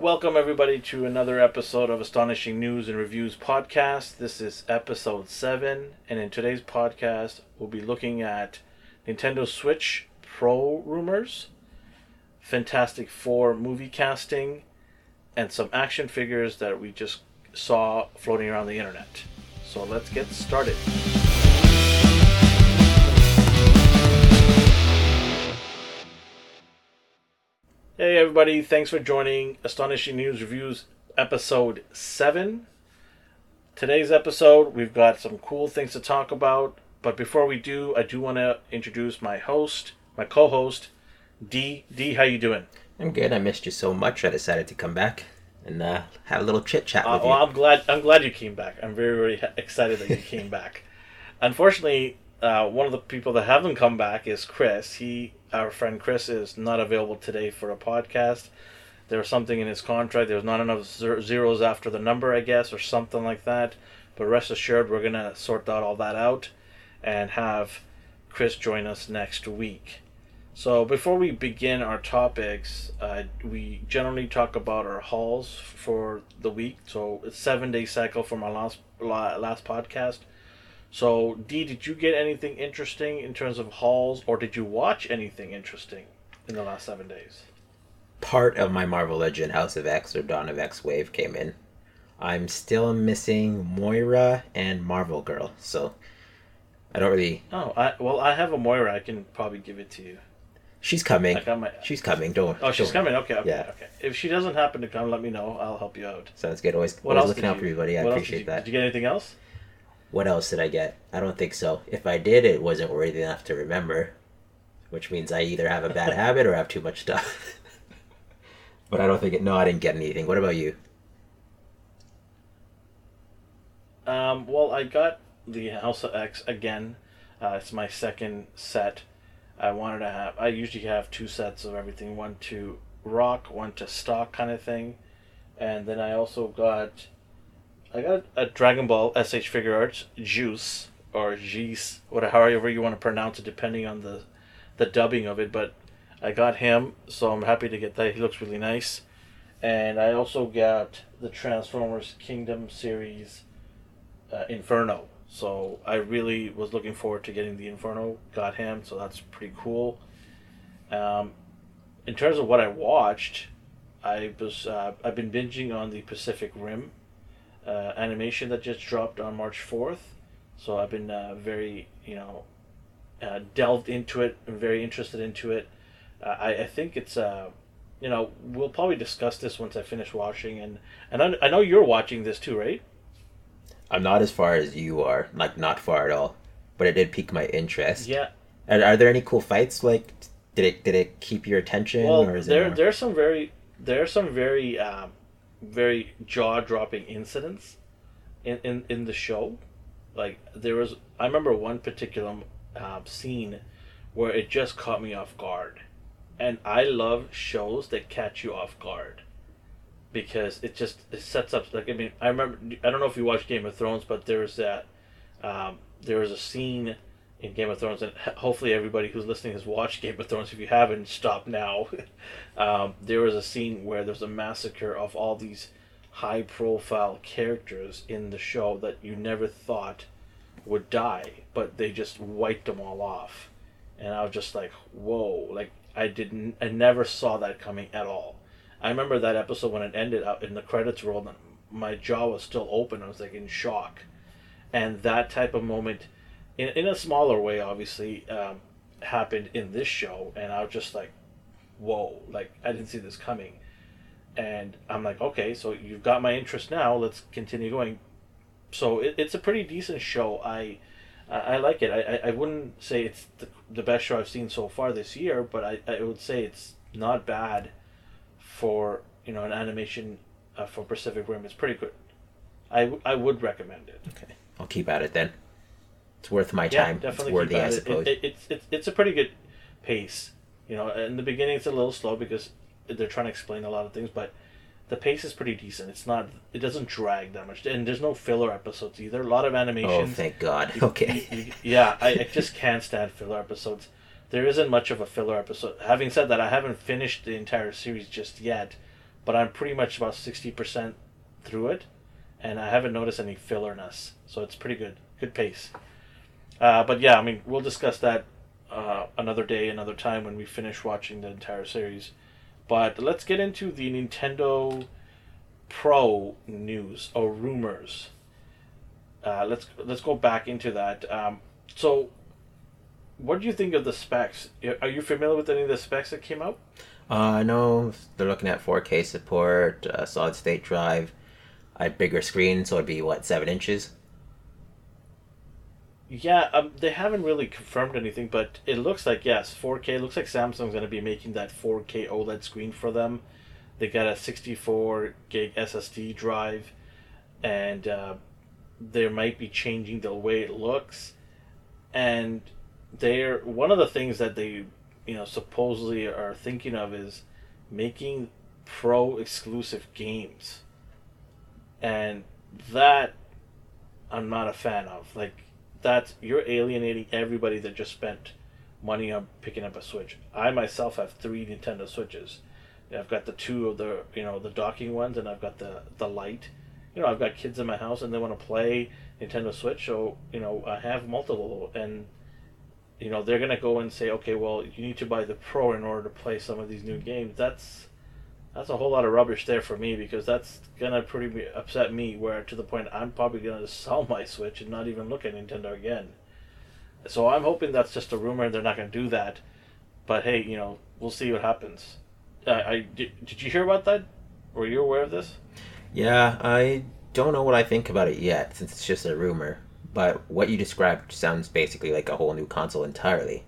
Welcome, everybody, to another episode of Astonishing News and Reviews podcast. This is episode 7, and in today's podcast, we'll be looking at Nintendo Switch Pro rumors, Fantastic Four movie casting, and some action figures that we just saw floating around the internet. So let's get started. Hey everybody, thanks for joining Astonishing News Reviews episode 7. Today's episode, we've got some cool things to talk about, but before we do, I do want to introduce my host, my co-host, D. D, how you doing? I'm good. I missed you so much. I decided to come back and uh, have a little chit chat Uh, with well, you. I'm glad I'm glad you came back. I'm very very excited that you came back. Unfortunately, uh, one of the people that haven't come back is Chris. He, our friend Chris, is not available today for a podcast. There was something in his contract. There was not enough zeros after the number, I guess, or something like that. But rest assured, we're gonna sort that all that out, and have Chris join us next week. So before we begin our topics, uh, we generally talk about our hauls for the week. So it's seven day cycle from our last last podcast. So D, did you get anything interesting in terms of hauls, or did you watch anything interesting in the last seven days? Part of my Marvel Legend House of X or Dawn of X wave came in. I'm still missing Moira and Marvel Girl, so I don't really. Oh, I well, I have a Moira. I can probably give it to you. She's coming. I got my. She's coming. Don't. Oh, she's don't- coming. Okay, okay, Yeah. okay. If she doesn't happen to come, let me know. I'll help you out. Sounds good. Always, What always looking did out you, for you, buddy. I appreciate you, that. Did you get anything else? What else did I get? I don't think so. If I did, it wasn't worthy enough to remember, which means I either have a bad habit or have too much stuff. but I don't think it. No, I didn't get anything. What about you? Um, well, I got the House of X again. Uh, it's my second set. I wanted to have. I usually have two sets of everything: one to rock, one to stock, kind of thing. And then I also got. I got a Dragon Ball SH Figuarts Juice or Jeez, whatever however you want to pronounce it, depending on the, the dubbing of it. But I got him, so I'm happy to get that. He looks really nice. And I also got the Transformers Kingdom series uh, Inferno. So I really was looking forward to getting the Inferno. Got him, so that's pretty cool. Um, in terms of what I watched, I was uh, I've been binging on the Pacific Rim uh, animation that just dropped on March fourth. So I've been uh, very you know uh, delved into it. I'm very interested into it. Uh, I I think it's uh you know we'll probably discuss this once I finish watching and and I, I know you're watching this too, right? I'm not as far as you are, like not far at all, but it did pique my interest. Yeah. Are, are there any cool fights? Like, did it did it keep your attention, Well, or is there it? more- there's some very there are some very um, very jaw dropping incidents in, in in the show. Like there was, I remember one particular um, scene where it just caught me off guard, and I love shows that catch you off guard because it just it sets up like I mean I remember I don't know if you watch Game of Thrones, but there's that um, there was a scene in Game of Thrones, and hopefully everybody who's listening has watched Game of Thrones. If you haven't, stop now. um, there was a scene where there's a massacre of all these high profile characters in the show that you never thought would die, but they just wiped them all off. And I was just like, whoa, like I didn't I never saw that coming at all. I remember that episode when it ended up in the credits rolled and my jaw was still open. I was like in shock. And that type of moment in, in a smaller way obviously um, happened in this show and I was just like whoa like I didn't see this coming. And I'm like okay so you've got my interest now let's continue going. So it, it's a pretty decent show. I I, like it. I, I, I wouldn't say it's the, the best show I've seen so far this year but I, I would say it's not bad for you know an animation uh, for Pacific Rim. It's pretty good. I, w- I would recommend it. Okay, I'll keep at it then. It's worth my yeah, time. definitely it's worthy, I suppose. It, it, it's, it's it's a pretty good pace. You know, in the beginning it's a little slow because they're trying to explain a lot of things, but the pace is pretty decent. It's not it doesn't drag that much, and there's no filler episodes either. A lot of animation. oh, thank God. Okay. You- yeah, I, I just can't stand filler episodes. There isn't much of a filler episode. Having said that, I haven't finished the entire series just yet, but I'm pretty much about sixty percent through it, and I haven't noticed any fillerness. So it's pretty good, good pace. Uh, but yeah, I mean, we'll discuss that uh, another day, another time when we finish watching the entire series. But let's get into the Nintendo Pro news or rumors. Uh, let's let's go back into that. Um, so, what do you think of the specs? Are you familiar with any of the specs that came out? Uh, I know they're looking at 4K support, uh, solid state drive, a bigger screen, so it'd be what seven inches. Yeah, um, they haven't really confirmed anything, but it looks like yes, 4K. Looks like Samsung's going to be making that 4K OLED screen for them. They got a 64 gig SSD drive, and uh, they might be changing the way it looks. And they're one of the things that they, you know, supposedly are thinking of is making pro exclusive games, and that I'm not a fan of. Like that you're alienating everybody that just spent money on picking up a Switch. I myself have three Nintendo Switches. I've got the two of the you know the docking ones, and I've got the the light. You know, I've got kids in my house, and they want to play Nintendo Switch, so you know I have multiple, and you know they're gonna go and say, okay, well you need to buy the Pro in order to play some of these new games. That's that's a whole lot of rubbish there for me because that's gonna pretty upset me. Where to the point I'm probably gonna sell my Switch and not even look at Nintendo again. So I'm hoping that's just a rumor and they're not gonna do that. But hey, you know we'll see what happens. I did, did you hear about that? Were you aware of this? Yeah, I don't know what I think about it yet, since it's just a rumor. But what you described sounds basically like a whole new console entirely.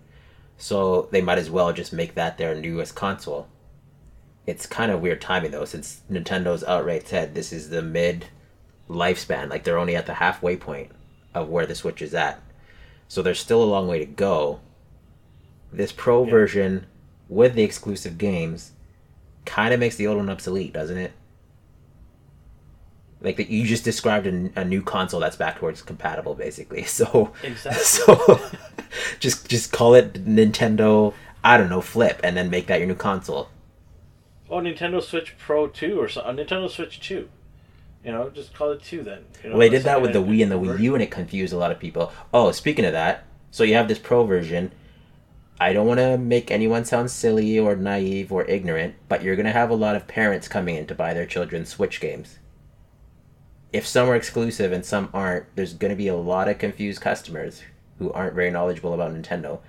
So they might as well just make that their newest console. It's kind of weird timing though, since Nintendo's outright said this is the mid lifespan, like they're only at the halfway point of where the Switch is at. So there's still a long way to go. This Pro yeah. version with the exclusive games kind of makes the old one obsolete, doesn't it? Like that, you just described a, a, new console that's backwards compatible, basically. So, exactly. so just just call it Nintendo. I don't know, Flip, and then make that your new console. Oh, Nintendo Switch Pro Two or something. Uh, Nintendo Switch Two. You know, just call it two then. You know, well, they did that with the Wii and the Wii U, and it confused a lot of people. Oh, speaking of that, so you have this Pro version I don't want to make anyone sound silly or naive or ignorant, but you're going to have a lot of parents coming in to buy their children Switch games. If some are exclusive and some aren't, there's going to be a lot of confused customers who aren't very knowledgeable about Nintendo.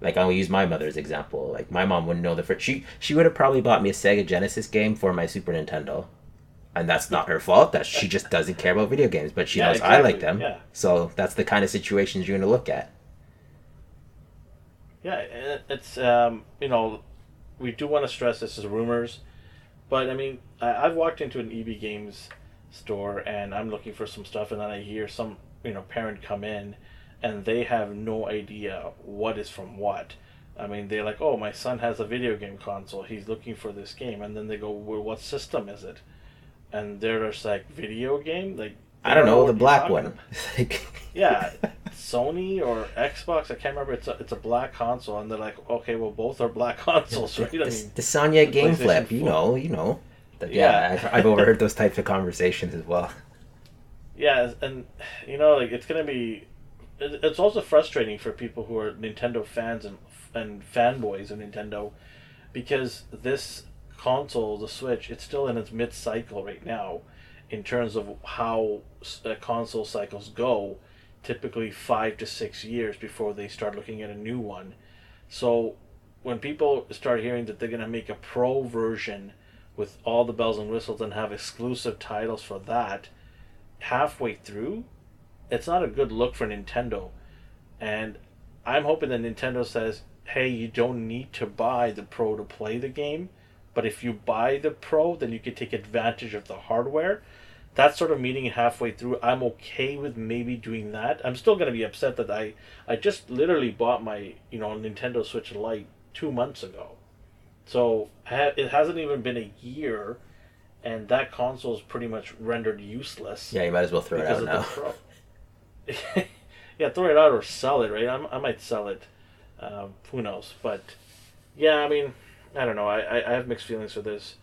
Like I'll use my mother's example. Like my mom wouldn't know the first. She she would have probably bought me a Sega Genesis game for my Super Nintendo, and that's not her fault. That she just doesn't care about video games, but she yeah, knows exactly. I like them. Yeah. So that's the kind of situations you're going to look at. Yeah, it's um, you know, we do want to stress this is rumors, but I mean, I, I've walked into an EB Games store and I'm looking for some stuff, and then I hear some you know parent come in, and they have no idea what is from what. I mean, they're like, "Oh, my son has a video game console. He's looking for this game," and then they go, well, "What system is it?" And they're just like, "Video game?" Like, I don't know, the black one. yeah, Sony or Xbox. I can't remember. It's a it's a black console, and they're like, okay, well, both are black consoles, right? The, I mean, the Sonya Game Flip, you know, you know. yeah, yeah I've, I've overheard those types of conversations as well. Yeah, and you know, like it's gonna be. It's also frustrating for people who are Nintendo fans and and fanboys of Nintendo, because this console, the Switch, it's still in its mid cycle right now, in terms of how uh, console cycles go typically five to six years before they start looking at a new one. So when people start hearing that they're going to make a pro version with all the bells and whistles and have exclusive titles for that halfway through, it's not a good look for Nintendo. And I'm hoping that Nintendo says, hey, you don't need to buy the Pro to play the game, but if you buy the Pro, then you can take advantage of the hardware that sort of meeting halfway through, I'm okay with maybe doing that. I'm still gonna be upset that I I just literally bought my you know Nintendo Switch Lite two months ago, so it hasn't even been a year, and that console is pretty much rendered useless. Yeah, you might as well throw it out now. yeah, throw it out or sell it. Right, I'm, i might sell it. Um, who knows? But yeah, I mean, I don't know. I, I, I have mixed feelings for this.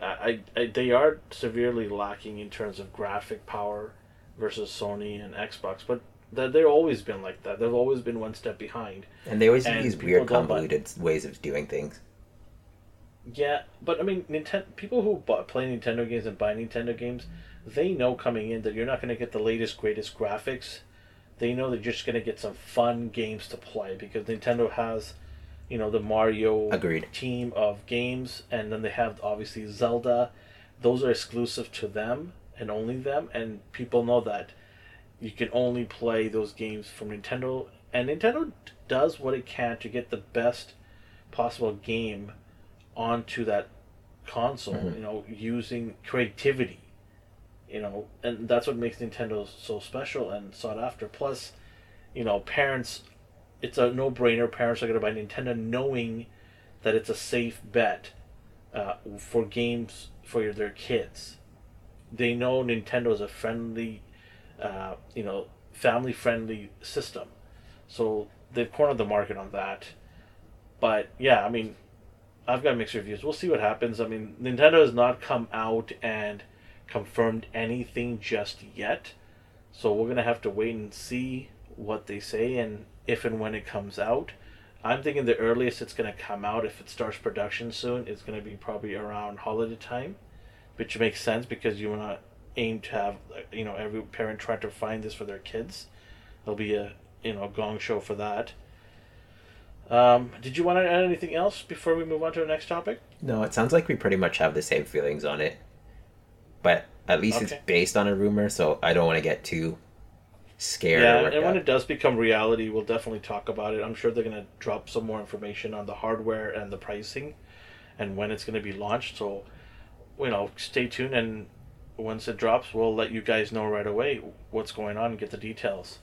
I, I they are severely lacking in terms of graphic power versus Sony and Xbox, but that they've always been like that. They've always been one step behind. And they always And have these weird, convoluted ways of doing things. Yeah, but I mean, Nintendo people who bu play Nintendo games and buy Nintendo games, they know coming in that you're not going to get the latest greatest graphics. They know that you're just going to get some fun games to play because Nintendo has, you know, the Mario Agreed. team of games, and then they have obviously Zelda. Those are exclusive to them and only them, and people know that you can only play those games from Nintendo, and Nintendo does what it can to get the best possible game onto that console. Mhm. You know, using creativity. You know, and that's what makes Nintendo so special and sought after. Plus, you know, parents, it's a no-brainer. Parents are going to buy Nintendo knowing that it's a safe bet uh, for games for your, their kids. They know Nintendo is a friendly, uh, you know, family-friendly system, so they've cornered the market on that. But yeah, I mean, I've got mixed reviews. We'll see what happens. I mean, Nintendo has not come out and confirmed anything just yet, so we're gonna have to wait and see what they say and if and when it comes out. I'm thinking the earliest it's gonna come out if it starts production soon is gonna be probably around holiday time, which makes sense because you wanna aim to have uh, you know every parent trying to find this for their kids. There'll be a you know gong show for that. Um, did you want to add anything else before we move on to the next topic? No, it sounds like we pretty much have the same feelings on it. But at least Okay. it's based on a rumor, so I don't want to get too scared. yeah, and when up. it does become reality, we'll definitely talk about it. I'm sure they're going to drop some more information on the hardware and the pricing and when it's going to be launched. So, you know, stay tuned and once it drops, we'll let you guys know right away what's going on and get the details.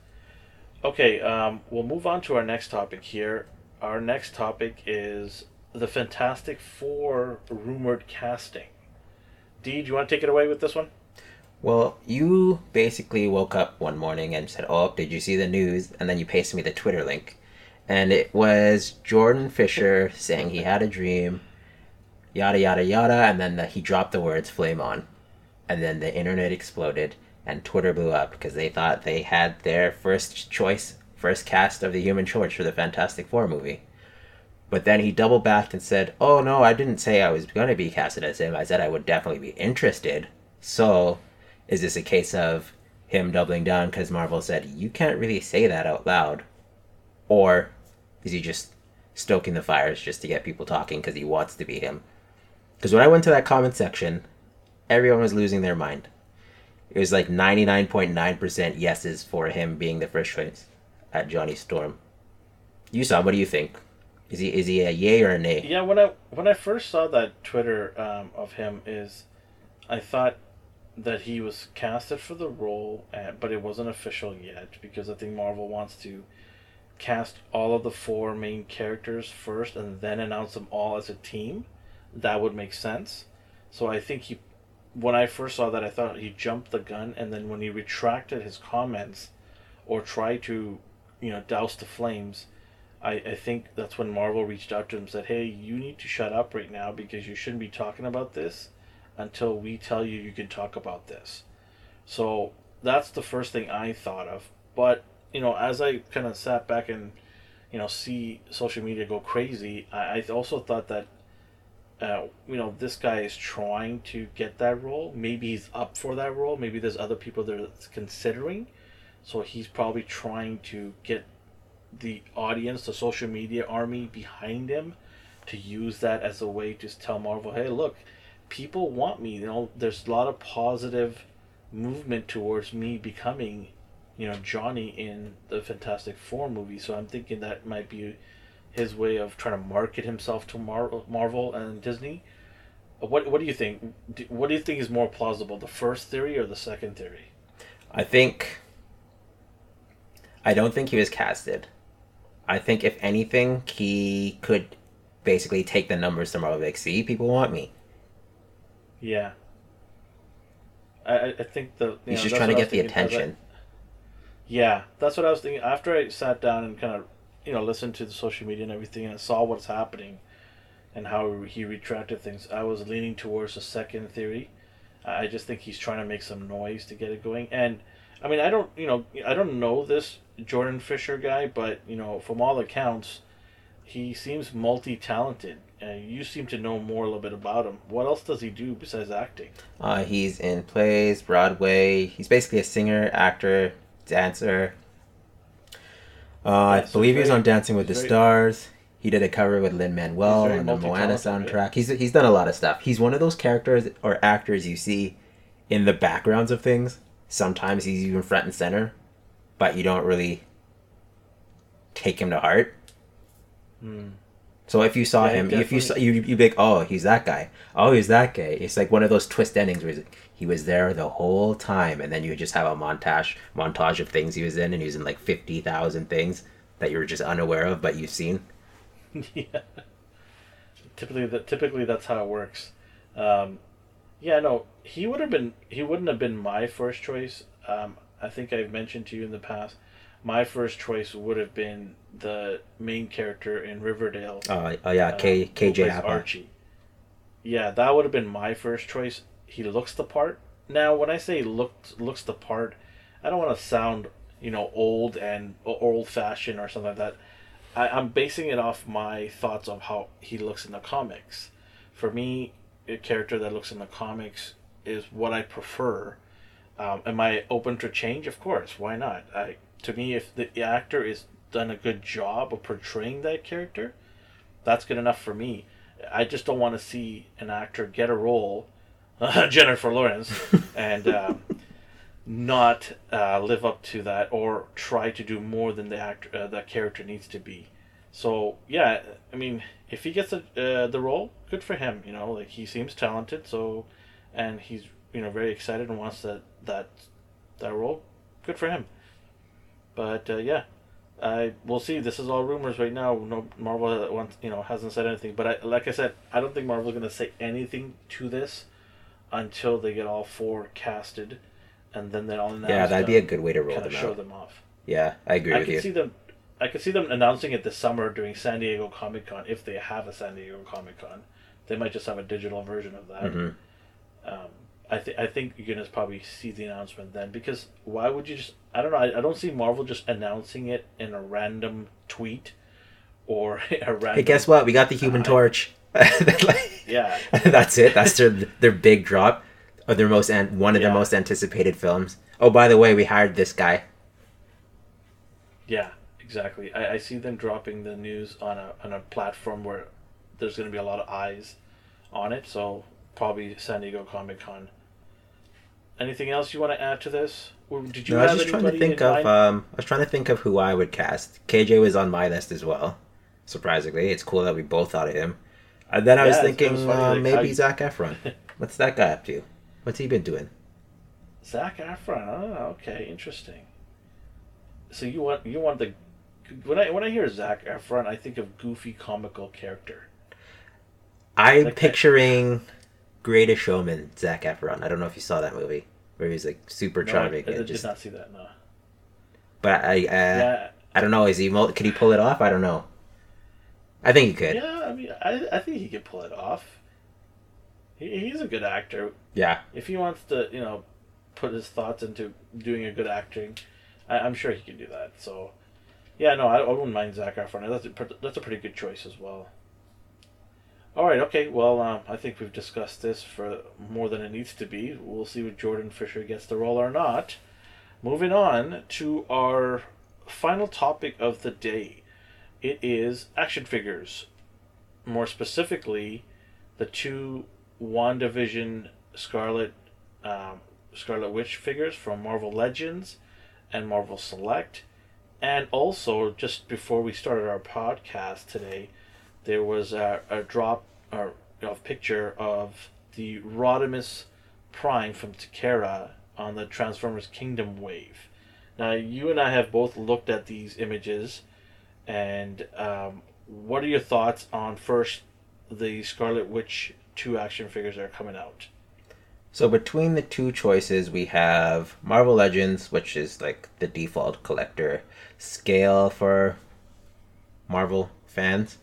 Okay, um, we'll move on to our next topic here. Our next topic is the Fantastic Four rumored casting. Dee, do you want to take it away with this one? Well, you basically woke up one morning and said, "Oh, did you see the news?" And then you pasted me the Twitter link, and it was Jordan Fisher saying he had a dream, yada yada yada, and then the, he dropped the words "flame on," and then the internet exploded and Twitter blew up because they thought they had their first choice, first cast of the Human Torch for the Fantastic Four movie. But then he double backed and said, "Oh no, I didn't say I was going to be casted as him. I said I would definitely be interested." So, is this a case of him doubling down because Marvel said you can't really say that out loud, or is he just stoking the fires just to get people talking because he wants to be him? Because when I went to that comment section, everyone was losing their mind. It was like ninety nine point nine percent yeses for him being the first choice at Johnny Storm. You saw. What do you think? Is he is he a yay or a nay? Yeah, when I when I first saw that Twitter um, of him is, I thought that he was casted for the role, uh, but it wasn't official yet because I think Marvel wants to cast all of the four main characters first and then announce them all as a team. That would make sense. So I think he, when I first saw that, I thought he jumped the gun, and then when he retracted his comments, or tried to, you know, douse the flames, I, I think that's when Marvel reached out to him and said, Hey, you need to shut up right now because you shouldn't be talking about this until we tell you you can talk about this. So that's the first thing I thought of. But, you know, as I kind of sat back and, you know, see social media go crazy, I, I also thought that, uh, you know, this guy is trying to get that role. Maybe he's up for that role. Maybe there's other people that are considering. So he's probably trying to get the audience, the social media army behind him to use that as a way to tell Marvel, hey, look, people want me. You know, there's a lot of positive movement towards me becoming, you know, Johnny in the Fantastic Four movie. So I'm thinking that might be his way of trying to market himself to Mar- Marvel and Disney. What What do you think? Do- What do you think is more plausible, the first theory or the second theory? I think. I don't think he was casted. I think if anything, he could basically take the numbers to Marvel. Like, see, people want me. Yeah. I, I- think the He's know, just trying to get the attention. Yeah, that's what I was thinking. After I sat down and kind of, you know, listened to the social media and everything, and I saw what's happening, and how he retracted things. I was leaning towards the second theory. I just think he's trying to make some noise to get it going. And I mean, I don't, you know, I don't know this Jordan Fisher guy, but you know, from all accounts, he seems multi-talented. And you seem to know more a little bit about him. What else does he do besides acting? Uh, he's in plays, Broadway. He's basically a singer, actor, dancer. Uh, Yeah, I so believe he was on Dancing with the very- Stars. He did a cover with Lin Manuel on the Moana soundtrack. He's he's done a lot of stuff. He's one of those characters or actors you see in the backgrounds of things. Sometimes he's even front and center, but you don't really take him to heart. Hmm. So if you saw Yeah, him, if you saw you you be like, oh, he's that guy. Oh, he's that guy. It's like one of those twist endings where like, he was there the whole time, and then you just have a montage montage of things he was in, and he was in like fifty thousand things that you were just unaware of, but you've seen. yeah. Typically, that typically that's how it works. Um, yeah, no, he would have been. He wouldn't have been my first choice. Um, I think I've mentioned to you in the past. My first choice would have been the main character in Riverdale. Oh, oh yeah, uh, K who KJ plays Archie. Yeah, that would have been my first choice. He looks the part. Now, when I say looks looks the part, I don't want to sound you know old and old fashioned or something like that. I, I'm basing it off my thoughts of how he looks in the comics. For me, character that looks in the comics is what I prefer. Um, am I open to change? Of course. Why not? I to me, if the actor is done a good job of portraying that character, that's good enough for me. I just don't want to see an actor get a role, Jennifer Lawrence, and um, not uh, live up to that or try to do more than the actor uh, that character needs to be. So yeah, I mean, if he gets a, uh, the role, good for him. You know, like he seems talented, so and he's you know very excited and wants that that that role. Good for him. But uh, yeah, I we'll see. This is all rumors right now. No Marvel wants you know hasn't said anything. But I, like I said, I don't think Marvel's gonna say anything to this until they get all four casted, and then they'll announce. Yeah, that'd be a good way to roll them show out. them off. Yeah, I agree I with you. see them. I could see them announcing it this summer during San Diego Comic Con if they have a San Diego Comic Con. They might just have a digital version of that. hmm Um, I think I think you're gonna probably see the announcement then because why would you just? I don't know. I, I don't see Marvel just announcing it in a random tweet or a random. Hey, guess what? We got the Human I- Torch. Like, Yeah. that's it. That's their their big drop, or their most an- one of their most anticipated films. Oh, by the way, we hired this guy. Yeah, exactly. I, I see them dropping the news on a on a platform where there's going to be a lot of eyes on it. So probably San Diego Comic Con. Anything else you want to add to this? Or did you No, I was just trying to think of. Um, I was trying to think of who I would cast. KJ was on my list as well. Surprisingly, it's cool that we both thought of him. And then I was Yeah, it's- it thinking was funny, uh, like, maybe how- Zac Efron. What's that guy up to? What's he been doing? Zac Efron. Oh, okay, interesting. So you want you want the when I when I hear Zac Efron, I think of goofy comical character. I'm Like that- picturing Greatest Showman, Zac Efron. I don't know if you saw that movie where he's like super No, charming I did just. not see that. No. But I, uh, yeah, I don't know. Is he? Could he pull it off? I don't know. I think he could. yeah. I mean, I I think he could pull it off. He, he's a good actor. Yeah. If he wants to, you know, put his thoughts into doing a good acting, I, I'm sure he can do that. So, yeah, no, I, I wouldn't mind Zac Efron. That's a, that's a pretty good choice as well. All right, okay. Well, um, I think we've discussed this for more than it needs to be. We'll see if Jordan Fisher gets the role or not. Moving on to our final topic of the day. It is action figures. More specifically, the two WandaVision Scarlet um, Scarlet Witch figures from Marvel Legends and Marvel Select. And also, just before we started our podcast today, there was a, a drop or of picture of the Rodimus Prime from Takara on the Transformers Kingdom wave. Now, you and I have both looked at these images, and um, what are your thoughts on first the Scarlet Witch two action figures that are coming out? So between the two choices, we have Marvel Legends, which is like the default collector scale for Marvel fans,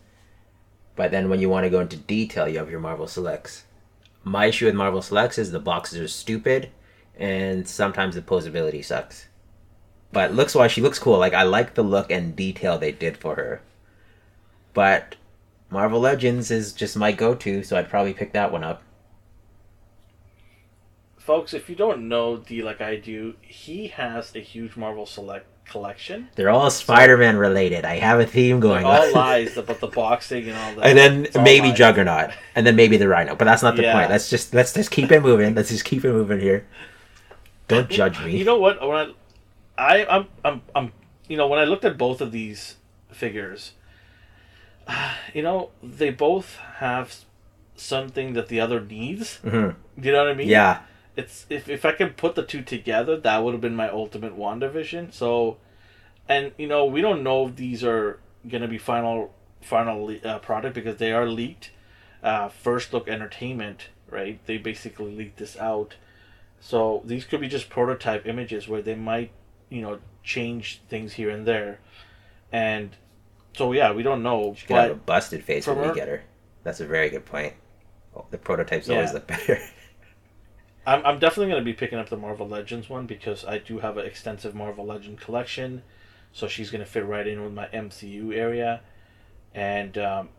But then when you want to go into detail, you have your Marvel Selects. My issue with Marvel Selects is the boxes are stupid, and sometimes the posability sucks. But looks wise, she looks cool. Like I like the look and detail they did for her. But Marvel Legends is just my go-to, so I'd probably pick that one up. Folks, if you don't know D like I do, he has a huge Marvel Select collection. They're all Spider-Man related. I have a theme going all on. lies about the boxing and all that. and then It's maybe. Juggernaut, and then maybe the Rhino. But that's not the Yeah. point. Let's just let's just keep it moving. Let's just keep it moving here. Don't judge me. You know what? When I, I I'm I'm I'm you know when I looked at both of these figures, you know they both have something that the other needs. Mhm. Do you know what I mean? Yeah, It's if if I could put the two together, that would have been my ultimate WandaVision. So, and you know we don't know if these are gonna be final final le- uh, product because they are leaked. Uh, First Look Entertainment, right? They basically leaked this out. So these could be just prototype images where they might, you know, change things here and there, and so yeah, we don't know. she could have a busted face when we her- get her. That's a very good point. The prototypes Yeah. always look better. I'm, I'm definitely going to be picking up the Marvel Legends one because I do have an extensive Marvel Legend collection. So she's going to fit right in with my MCU area. And um,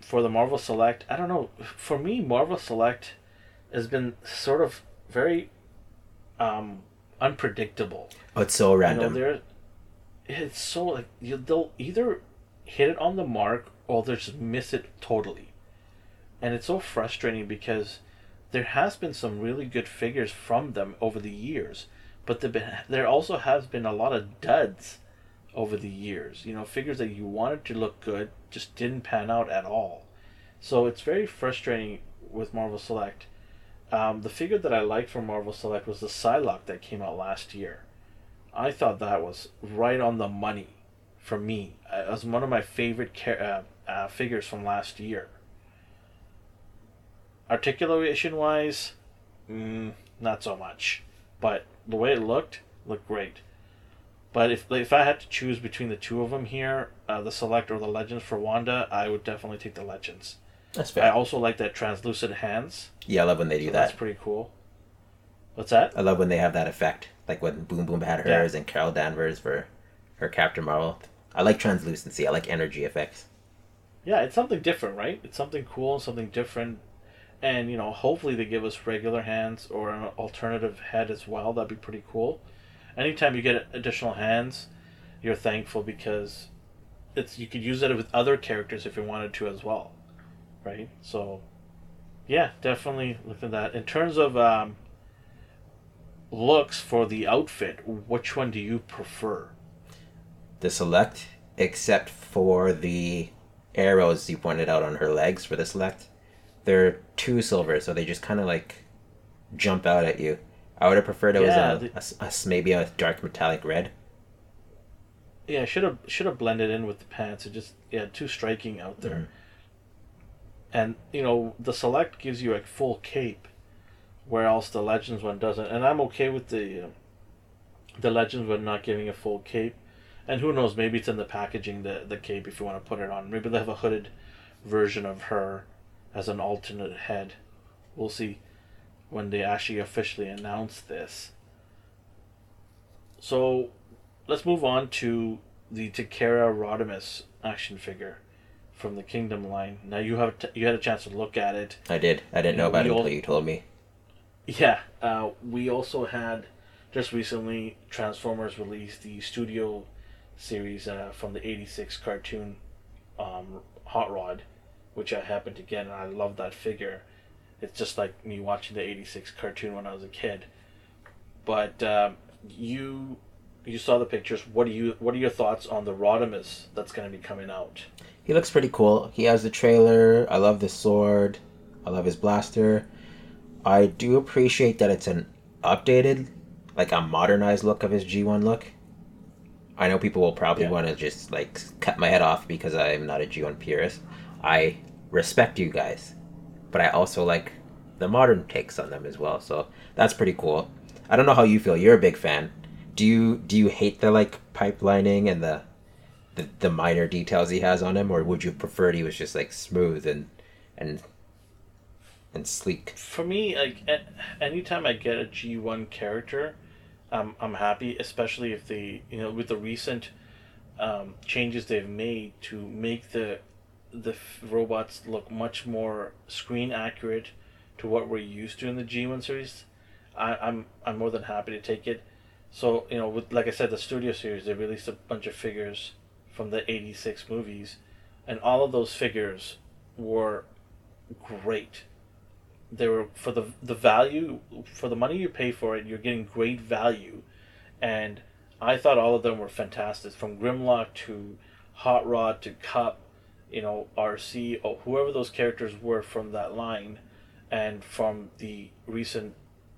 for the Marvel Select, I don't know. For me, Marvel Select has been sort of very um, unpredictable. oh, it's so You know, random. it's so like you, they'll either hit it on the mark or they'll just miss it totally, and it's so frustrating because there has been some really good figures from them over the years, but there been there also has been a lot of duds over the years. You know, figures that you wanted to look good just didn't pan out at all. So it's very frustrating with Marvel Select. Um, the figure that I liked from Marvel Select was the Psylocke that came out last year. I thought that was right on the money for me. Uh, It was one of my favorite ca- uh, uh, figures from last year. Articulation wise, mm, not so much. But the way it looked, looked great. But if if I had to choose between the two of them here, uh, the Select or the Legends for Wanda, I would definitely take the Legends. That's fair. I also like that translucent hands. Yeah, I love when they do so that. That's pretty cool. What's that? I love when they have that effect, like when Boom Boom had Yeah. hers and Carol Danvers for her Captain Marvel. I like translucency. I like energy effects. Yeah, it's something different, right? It's something cool, something different. And, you know, hopefully they give us regular hands or an alternative head as well. That'd be pretty cool. Anytime you get additional hands, you're thankful because it's you could use it with other characters if you wanted to as well. Right? So yeah, definitely look at that. In terms of um, looks for the outfit, which one do you prefer? The select, except for the arrows you pointed out on her legs for the select, they're two silver, so they just kind of like jump out at you. I would have preferred it Yeah, was a, a a maybe a dark metallic red. Yeah, should have should have blended in with the pants. It just yeah, too striking out there. Mhm. And you know, the select gives you a full cape, where else the legends one doesn't. And I'm okay with the uh, the legends one not giving a full cape. And who knows? Maybe it's in the packaging the the cape if you want to put it on. Maybe they have a hooded version of her as an alternate head. We'll see when they actually officially announce this. So let's move on to the Takara Rodimus action figure from the Kingdom line. Now you have t- you had a chance to look at it. I did. I didn't know about it until you told me. Yeah, uh, we also had just recently Transformers released the studio series uh, from the '86 cartoon um, Hot Rod, which I happened to get, and I love that figure. It's just like me watching the '86 cartoon when I was a kid. But um, you you saw the pictures. What do you what are your thoughts on the Rodimus that's going to be coming out? He looks pretty cool. He has the trailer. I love the sword. I love his blaster. I do appreciate that it's an updated, like a modernized look of his G1 look. I know people will probably Yeah. want to just like cut my head off because I'm not a G1 purist. I respect you guys, but I also like the modern takes on them as well. So that's pretty cool. I don't know how you feel. You're a big fan. Do you do you hate the like pipelining and the the, the minor details he has on him, or would you preferred he was just like smooth and and and sleek? For me, like anytime I get a G one character, I'm I'm happy, especially if they you know with the recent um, changes they've made to make the the f- robots look much more screen accurate to what we're used to in the G one series. I, I'm I'm more than happy to take it. So you know, with like I said, the studio series they released a bunch of figures from the '86 movies, and all of those figures were great. They were for the the value for the money you pay for it. You're getting great value, and I thought all of them were fantastic. From Grimlock to Hot Rod to Kup, you know Arcee or whoever those characters were from that line, and from the recent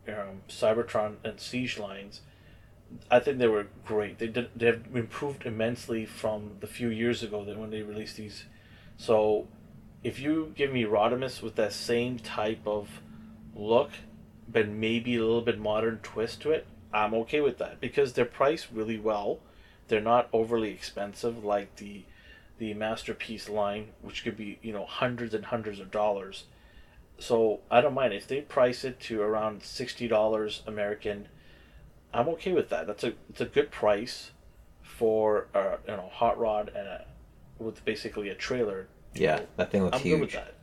um, Cybertron and Siege lines. I think they were great. They did, they have improved immensely from the few years ago that when they released these. So, if you give me Rodimus with that same type of look, but maybe a little bit modern twist to it, I'm okay with that because they're priced really well. They're not overly expensive like the the masterpiece line, which could be you know hundreds and hundreds of dollars. So I don't mind if they price it to around sixty dollars American. I'm okay with that. That's a it's a good price for uh, you know hot rod and a, with basically a trailer. Yeah, that thing looks I'm huge. good with that.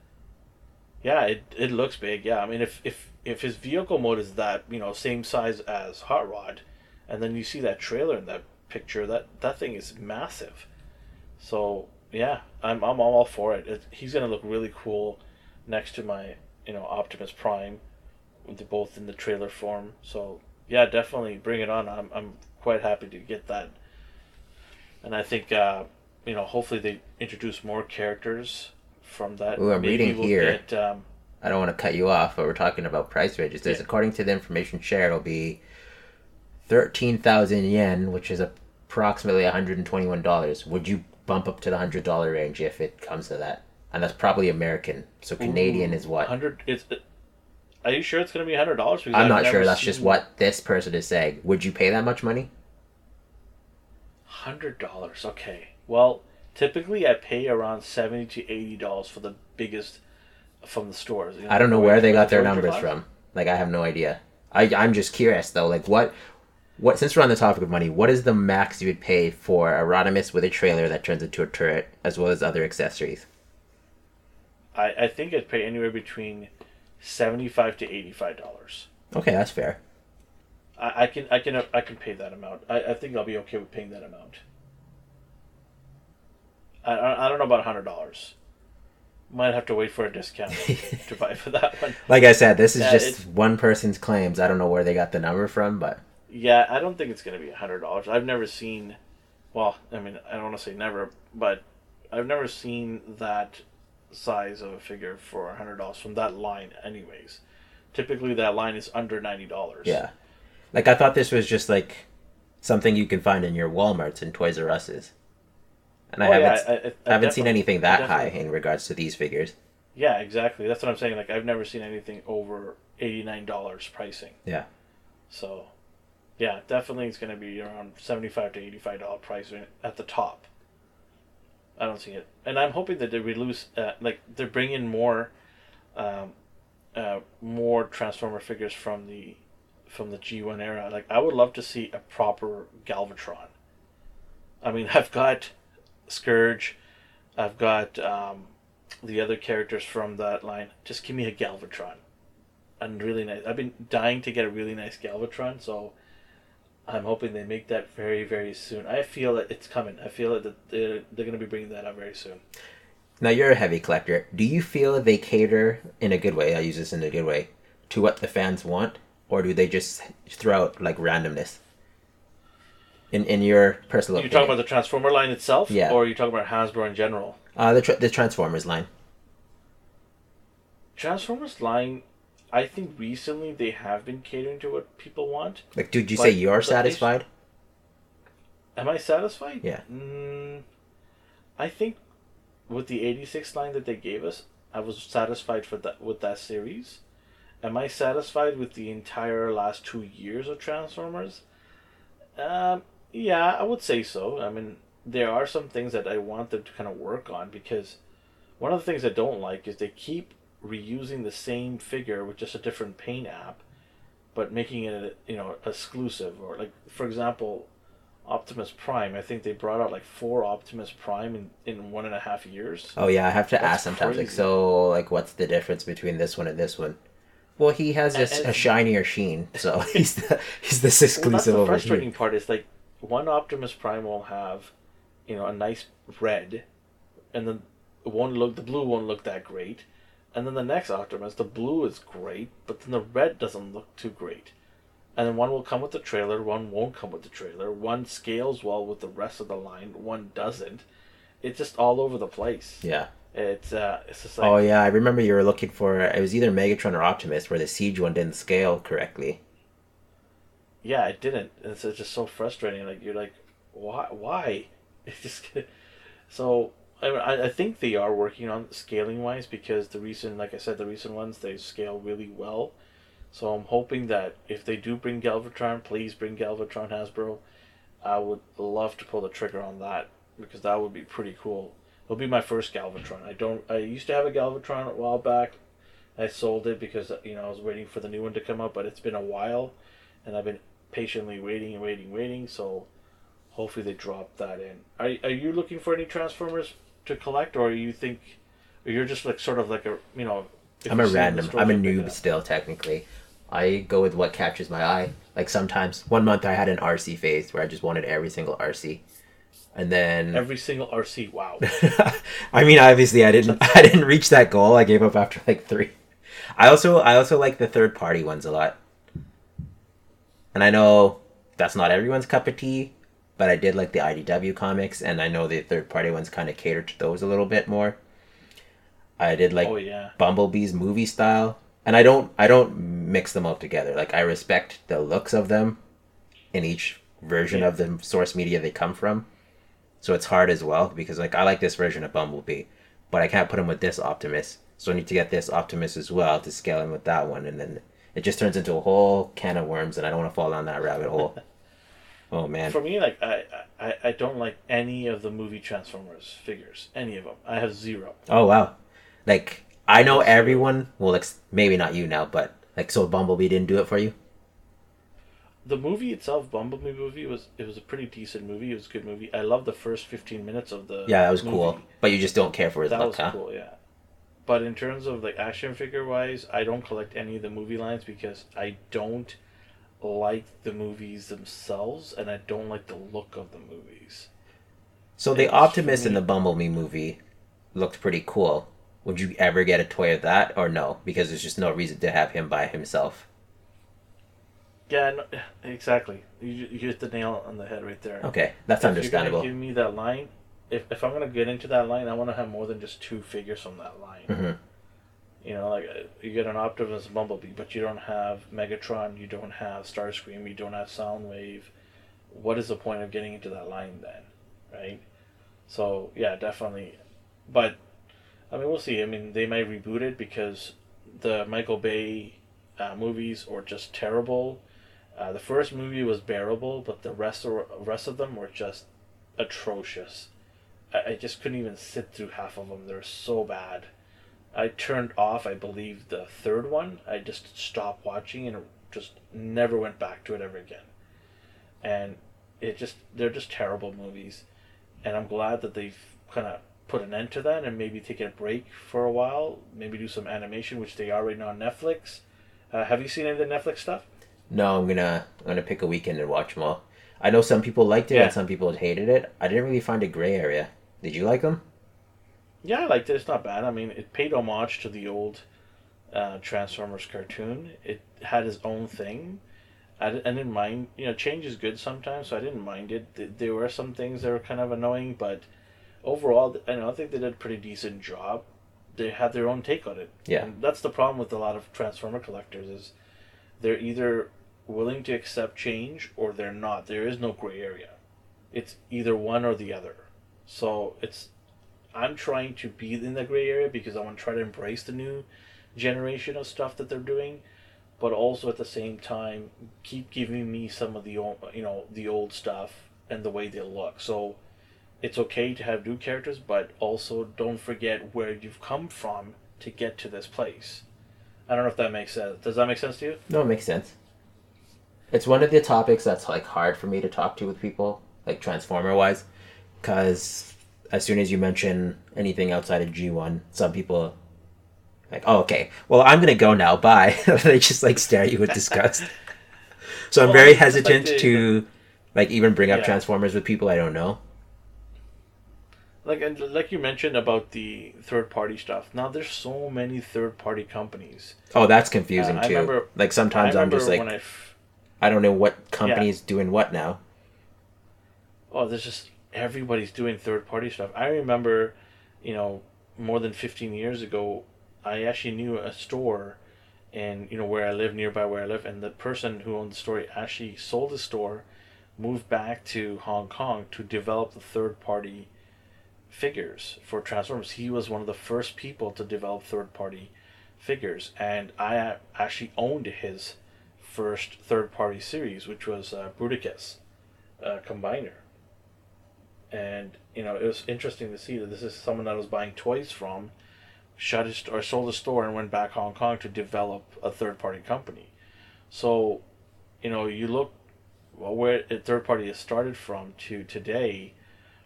Yeah, it, it looks big. Yeah, I mean if if if his vehicle mode is that you know same size as hot rod, and then you see that trailer in that picture, that that thing is massive. So yeah, I'm I'm all for it. it he's gonna look really cool next to my you know Optimus Prime, both in the trailer form. So yeah, definitely bring it on. I'm I'm quite happy to get that. And I think uh, you know hopefully they introduce more characters from that. Ooh, I'm reading here. Get, um, I don't want to cut you off, but we're talking about price ranges. Yeah. according to the information shared, it'll be thirteen thousand yen, which is approximately one hundred and twenty-one dollars. Would you bump up to the hundred dollar range if it comes to that? And that's probably American. So Canadian is what? hundred. It's. Are you sure it's gonna be hundred dollars? I'm not sure. That's just what this person is saying. Would you pay that much money? Hundred dollars. Okay. Well, typically I pay around seventy to eighty dollars for the biggest from the stores. you I don't know where they got their numbers from. Like I have no idea. I I'm just curious though. Like what what since we're on the topic of money, what is the max you would pay for a Rodimus with a trailer that turns into a turret as well as other accessories? I, I think I'd pay anywhere between seventy-five to eighty-five dollars. Okay, that's fair. I, I can I can I can pay that amount. I, I think I'll be okay with paying that amount. I, I I don't know about hundred dollars. Might have to wait for a discount to buy for that one. Like I said, this is Yeah, just one person's claims. I don't know where they got the number from, but Yeah, I don't think it's gonna be a hundred dollars. I've never seen. Well, I mean, I don't want to say never, but I've never seen that size of a figure for a hundred dollars from that line. Anyways, typically that line is under ninety dollars. yeah. Like I thought this was just like something you can find in your Walmarts and Toys R Us's. And I Oh, yeah, haven't I, I, I haven't seen anything that high in regards to these figures. Yeah, exactly. That's what I'm saying. Like I've never seen anything over eighty nine dollars pricing. Yeah. So, yeah, definitely it's going to be around seventy five to eighty five dollar price at the top. I don't see it, and I'm hoping that they release uh, like they're bringing more, um, uh, more Transformer figures from the, from the G one era. Like I would love to see a proper Galvatron. I mean, I've got Scourge, I've got um, the other characters from that line. Just give me a Galvatron and really nice. I've been dying to get a really nice Galvatron, so I'm hoping they make that very, very soon. I feel that it's coming. I feel that they're, they're going to be bringing that out very soon. Now you're a heavy collector. Do you feel they cater in a good way? I use this in a good way to what the fans want, or do they just throw out like randomness? In in your personal You're opinion, talking about the Transformer line itself, Yeah. or are you talking about Hasbro in general? uh, the tra- the Transformers line. Transformers line, I think recently they have been catering to what people want. Like, did you say you're satisfied? Am I satisfied? Yeah. Mm, I think with the '86 line that they gave us, I was satisfied for that with that series. Am I satisfied with the entire last two years of Transformers? Um, yeah, I would say so. I mean, there are some things that I want them to kind of work on because one of the things I don't like is they keep reusing the same figure with just a different paint app, but making it you know exclusive or like for example, Optimus Prime. I think they brought out like four Optimus Prime in, in one and a half years. Oh yeah, I have to That's ask sometimes crazy. like so like what's the difference between this one and this one? Well, he has a, and, a shinier sheen, so he's the he's this exclusive. Well, that's the frustrating part is like one Optimus Prime will have, you know, a nice red, and then one look the blue won't look that great, and then the next Optimus the blue is great, but then the red doesn't look too great, and then one will come with the trailer, one won't come with the trailer, one scales well with the rest of the line, one doesn't. It's just all over the place. Yeah. It's uh, it's just like. Oh yeah, I remember you were looking for it was either Megatron or Optimus, where the Siege one didn't scale correctly. Yeah, it didn't. It's, it's just so frustrating. Like you're like, why? Why? It's just so. I I think they are working on scaling wise because the recent, like I said, the recent ones they scale really well. So I'm hoping that if they do bring Galvatron, please bring Galvatron Hasbro. I would love to pull the trigger on that because that would be pretty cool. It'll be my first Galvatron. I don't. I used to have a Galvatron a while back. I sold it because you know I was waiting for the new one to come out, but it's been a while, and I've been patiently waiting and waiting, waiting. So hopefully they drop that in. Are Are you looking for any Transformers to collect, or you think, you're just like sort of like a you know? I'm a random. I'm a noob still technically. I go with what catches my eye. Like sometimes, one month I had an Arcee phase where I just wanted every single Arcee, and then every single Arcee. Wow. I mean, obviously, I didn't. I didn't reach that goal. I gave up after like three. I also, I also like the third party ones a lot. And I know that's not everyone's cup of tea, but I did like the IDW comics, and I know the third party ones kind of cater to those a little bit more. I did like oh, yeah. Bumblebee's movie style, and I don't, I don't mix them all together. Like I respect the looks of them in each version yeah. of the source media they come from so it's hard as well because like I like this version of Bumblebee, but I can't put him with this Optimus. So I need to get this Optimus as well to scale him with that one, and then it just turns into a whole can of worms, and I don't want to fall down that rabbit hole. oh man! For me, like I, I, I don't like any of the movie Transformers figures, any of them. I have zero. Oh wow! Like I know everyone. Well, like maybe not you now, but like so Bumblebee didn't do it for you the movie itself, Bumblebee movie, was it was a pretty decent movie. It was a good movie. I love the first fifteen minutes of the yeah, that was movie. cool. But you just don't care for his that look, was huh? cool, yeah. But in terms of like action figure wise, I don't collect any of the movie lines because I don't like the movies themselves, and I don't like the look of the movies. So the Optimus in the Bumblebee movie looked pretty cool. Would you ever get a toy of that, or no? Because there's just no reason to have him by himself. Yeah, no, exactly. You, you hit the nail on the head right there. Okay, that's if understandable. give me that line. If, if I'm gonna get into that line, I want to have more than just two figures from that line. Mm-hmm. You know, like uh, you get an Optimus Bumblebee, but you don't have Megatron, you don't have Starscream, you don't have Soundwave. What is the point of getting into that line then, right? So yeah, definitely. But I mean, we'll see. I mean, they might reboot it because the Michael Bay uh, movies are just terrible uh, the first movie was bearable, but the rest of, rest of them were just atrocious. I, I just couldn't even sit through half of them. They're so bad. I turned off, I believe, the third one. I just stopped watching and just never went back to it ever again. And it just they're just terrible movies. And I'm glad that they've kind of put an end to that and maybe taken a break for a while. Maybe do some animation, which they are right now on Netflix. Uh, have you seen any of the Netflix stuff? no, I'm gonna I'm gonna pick a weekend and watch them all. I know some people liked it yeah. and some people hated it. I didn't really find a gray area. Did you like them? Yeah, I liked it. It's not bad. I mean, it paid homage to the old uh, Transformers cartoon. It had its own thing. I, I didn't mind. You know, change is good sometimes, so I didn't mind it. There were some things that were kind of annoying, but overall, I know I think they did a pretty decent job. They had their own take on it. Yeah, and that's the problem with a lot of Transformer collectors is they're either willing to accept change or they're not. There is no gray area. It's either one or the other. So it's I'm trying to be in the gray area because I want to try to embrace the new generation of stuff that they're doing, but also at the same time keep giving me some of the old, you know the old stuff and the way they look. So it's okay to have new characters, but also don't forget where you've come from to get to this place. I don't know if that makes sense. Does that make sense to you? No, it makes sense. It's one of the topics that's like hard for me to talk to with people, like Transformer wise, because as soon as you mention anything outside of G one, some people like, oh okay, well I'm gonna go now. Bye. they just like stare at you with disgust. so I'm Well, very it's like hesitant to like even bring up Yeah. Transformers with people I don't know. Like and like you mentioned about the third party stuff. Now there's so many third party companies. Oh, that's confusing Uh, I too. remember- like sometimes I'm just like, I. F- I don't know what company's doing what now. oh, there's just everybody's doing third party stuff. I remember, you know, more than 15 years ago, I actually knew a store and you know where I live nearby where I live and the person who owned the store actually sold the store, moved back to Hong Kong to develop the third party figures for Transformers. He was one of the first people to develop third party figures and I actually owned his first third party series which was uh, Bruticus uh, Combiner and you know it was interesting to see that this is someone that I was buying toys from. Shut his or sold his store and went back Hong Kong to develop a third party company. So you know you look well, where a third party has started from to today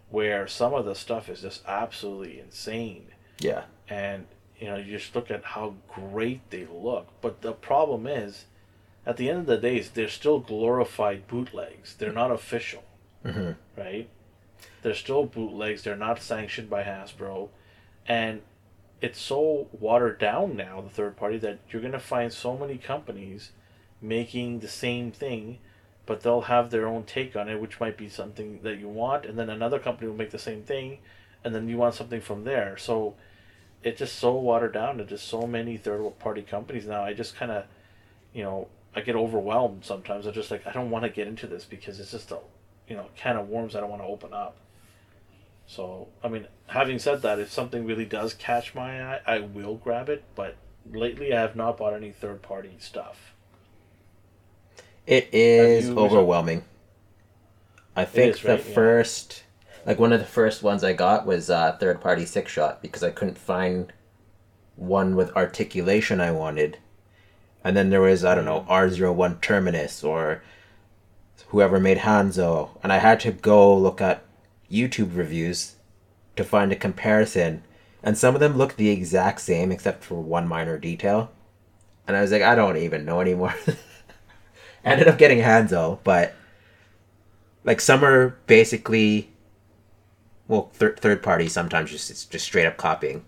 where some of the stuff is just absolutely insane. Yeah. and you know you just look at how great they look. But the problem is at the end of the day they're still glorified bootlegs. They're not official. Hmm right they're still bootlegs. They're not sanctioned by hasbro. And it's so watered down now the third party that you're going to find so many companies making the same thing but they'll have their own take on it which might be something that you want and then another company will make the same thing and then you want something from there. So it's just so watered down to just so many third party companies. Now i just kind of you know i get overwhelmed sometimes. I'm just like i don't want to get into this because it's just a you know can of worms i don't want to open up so i mean having said that if something really does catch my eye i will grab it but lately i have not bought any third party stuff It is overwhelming. I think is, the right? Yeah. first, like one of the first ones I got was uh, third party six shot because I couldn't find one with articulation I wanted. And then there was, I don't know, R01 Terminus or whoever made Hanzo. And I had to go look at YouTube reviews to find a comparison. And some of them looked the exact same except for one minor detail. And I was like, I don't even know anymore. Ended up getting Hanzo, but like some are basically well thir- third party sometimes just it's just straight up copying.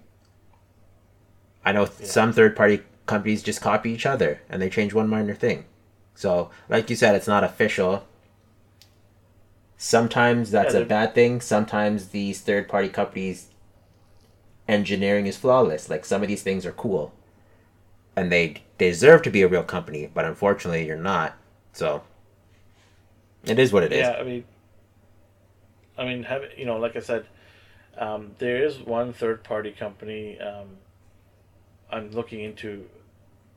I know Yeah. some third party companies just copy each other and they change one minor thing. So, like you said, it's not official. Sometimes that's Yeah, a bad thing. Sometimes these third party companies engineering is flawless. Like some of these things are cool. And they deserve to be a real company, but unfortunately you're not. So it is what it is. yeah i mean i mean have you know like i said um, there is one third party company um, i'm looking into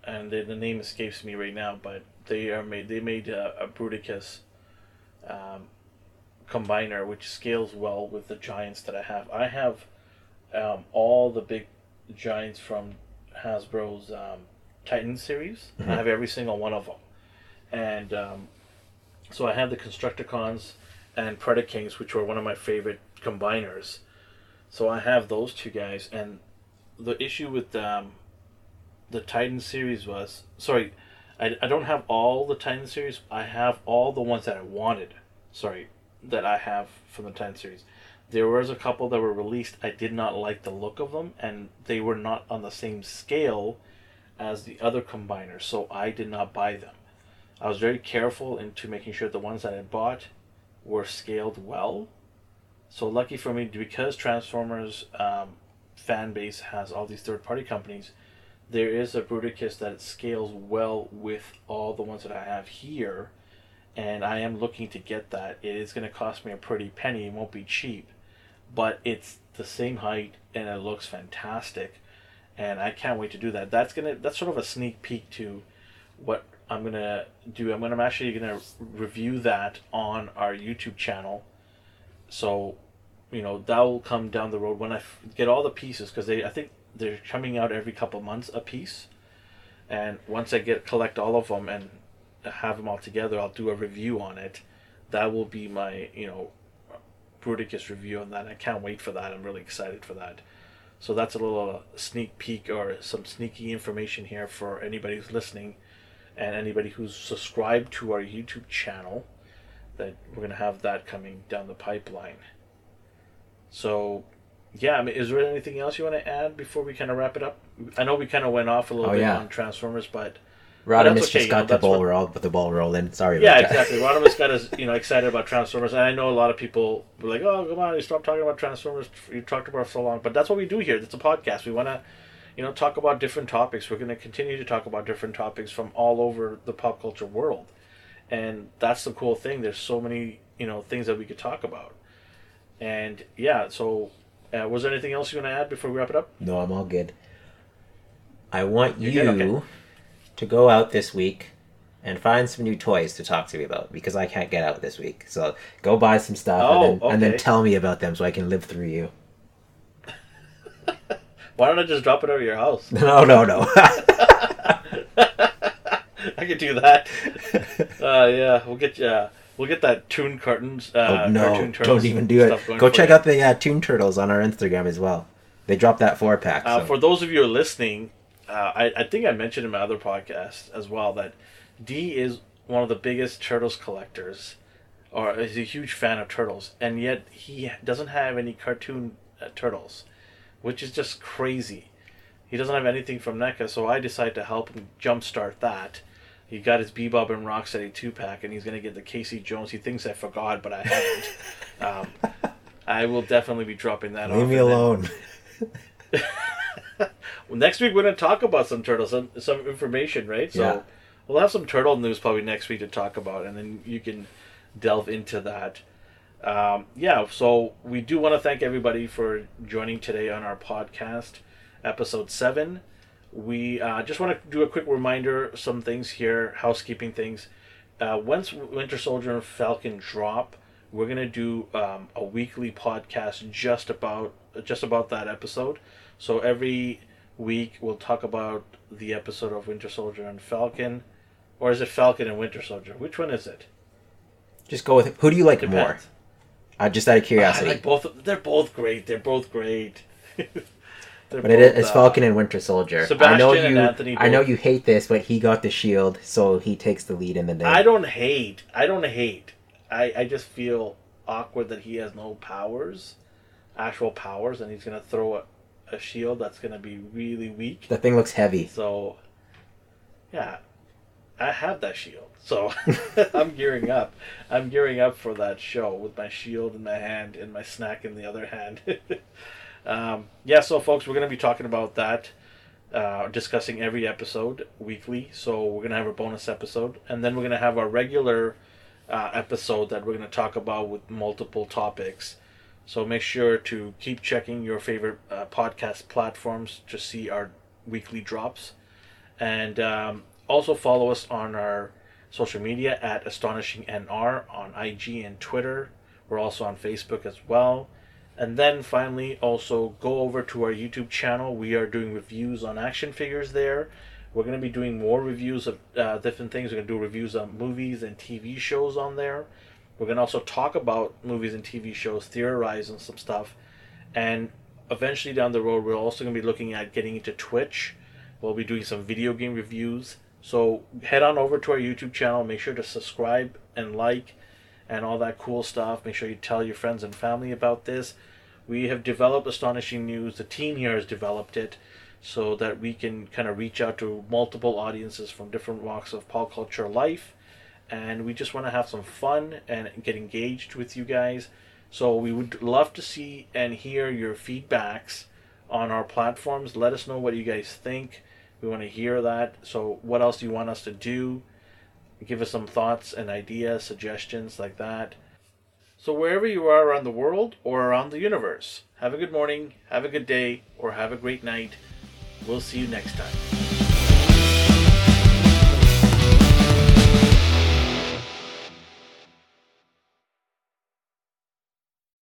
and the, the name escapes me right now but they are made they made a, a bruticus um, combiner which scales well with the giants that i have i have um, all the big giants from hasbro's um, titan series i Mhm. have every single one of them and um, so I have the Constructicons and Predakings, which were one of my favorite combiners. So I have those two guys, and the issue with um, the Titan series was sorry, I, I don't have all the Titan series. I have all the ones that I wanted. Sorry, that I have from the Titan series. There was a couple that were released. I did not like the look of them, and they were not on the same scale as the other combiners, so I did not buy them. I was very careful into making sure the ones that I bought were scaled well. So lucky for me, because Transformers um, fan base has all these third party companies, there is a Bruticus that scales well with all the ones that I have here, and I am looking to get that. It is going to cost me a pretty penny. It won't be cheap, but it's the same height and it looks fantastic, and I can't wait to do that. That's gonna that's sort of a sneak peek to what I'm gonna do. I'm gonna I'm actually gonna review that on our YouTube channel. So you know that will come down the road when I f- get all the pieces because they I think they're coming out every couple months a piece, and once I get collect all of them and have them all together, I'll do a review on it. That will be my you know Bruticus review on that. I can't wait for that. I'm really excited for that. So that's a little uh, sneak peek or some sneaky information here for anybody who's listening and anybody who's subscribed to our YouTube channel that we're going to have that coming down the pipeline. So, yeah, I mean, is there anything else you want to add before we kind of wrap it up? I know we kind of went off a little Oh, bit yeah. on Transformers, but Rodimus okay, just you got know, the ball what- roll, the ball rolling. Sorry yeah, about that. exactly. Rodimus got us, you know, excited about Transformers, and I know a lot of people were like, "Oh, come on, you stop talking about Transformers. You talked about it so long." But that's what we do here. It's a podcast. We want to, you know, talk about different topics. We're going to continue to talk about different topics from all over the pop culture world, and that's the cool thing. There's so many, you know, things that we could talk about, and yeah. So, uh, was there anything else you want to add before we wrap it up? No, I'm all good. I want You're you good? Okay. To go out this week and find some new toys to talk to me about because I can't get out this week. So go buy some stuff Oh, and, then, and then tell me about them so I can live through you. Why don't I just drop it over your house? No, no, no. I could do that. Uh, yeah, we'll get you. Uh, we'll get that Toon Cartons. Uh, oh, no, Turtles don't even do it. Go check you. out the uh, Toon Turtles on our Instagram as well. They dropped that four pack. Uh, so- For those of you who are listening, uh, I, I think I mentioned in my other podcast as well that D is one of the biggest turtles collectors, or is a huge fan of turtles, and yet he doesn't have any cartoon uh, turtles, which is just crazy. He doesn't have anything from NECA, so I decided to help him jumpstart that. He got his Bebop and Rocksteady two pack, and he's gonna get the Casey Jones. He thinks I forgot, but I haven't. um, I will definitely be dropping that. On. Leave me alone. well, next week we're going to talk about some turtles, some some information, right? So Yeah. we'll have some turtle news probably next week to talk about, and then you can delve into that. Um, yeah, so we do want to thank everybody for joining today on our podcast, episode seven. We uh, just want to do a quick reminder, some things here, housekeeping things. Uh, once Winter Soldier and Falcon drop, we're gonna do um, a weekly podcast just about just about that episode. So every week we'll talk about the episode of Winter Soldier and Falcon, or is it Falcon and Winter Soldier? Which one is it? Just go with it. who do you like more? Depends. Uh, just out of I curiosity. like both. They're both great. They're both great. They're But it both, is uh, Falcon and Winter Soldier. I Sebastian know and you. Anthony I know you hate this, but he got the shield, so he takes the lead in the day. I don't hate. I don't hate. I, I just feel awkward that he has no powers, actual powers, and he's gonna throw a, a shield that's gonna be really weak. The thing looks heavy. So, yeah, I have that shield. So I'm gearing up. I'm gearing up for that show with my shield in my hand and my snack in the other hand. um, yeah, so folks, we're going to be talking about that, uh, discussing every episode weekly. So we're going to have a bonus episode, and then we're going to have our regular uh, episode that we're going to talk about with multiple topics. So make sure to keep checking your favorite uh, podcast platforms to see our weekly drops. And um, also follow us on our social media at AstonishingNR on IG and Twitter. We're also on Facebook as well. And then finally, also go over to our YouTube channel. We are doing reviews on action figures there. We're going to be doing more reviews of uh, different things. We're going to do reviews on movies and TV shows on there. We're going to also talk about movies and TV shows, theorize on some stuff. And eventually down the road, we're also going to be looking at getting into Twitch. We'll be doing some video game reviews. So head on over to our YouTube channel. Make sure to subscribe and like and all that cool stuff. Make sure you tell your friends and family about this. We have developed Astonishing News. The team here has developed it so that we can kind of reach out to multiple audiences from different walks of pop culture life. And we just want to have some fun and get engaged with you guys. So we would love to see and hear your feedbacks on our platforms. Let us know what you guys think. We want to hear that. So, what else do you want us to do? Give us some thoughts and ideas, suggestions like that. So, wherever you are around the world or around the universe, have a good morning, have a good day, or have a great night. We'll see you next time.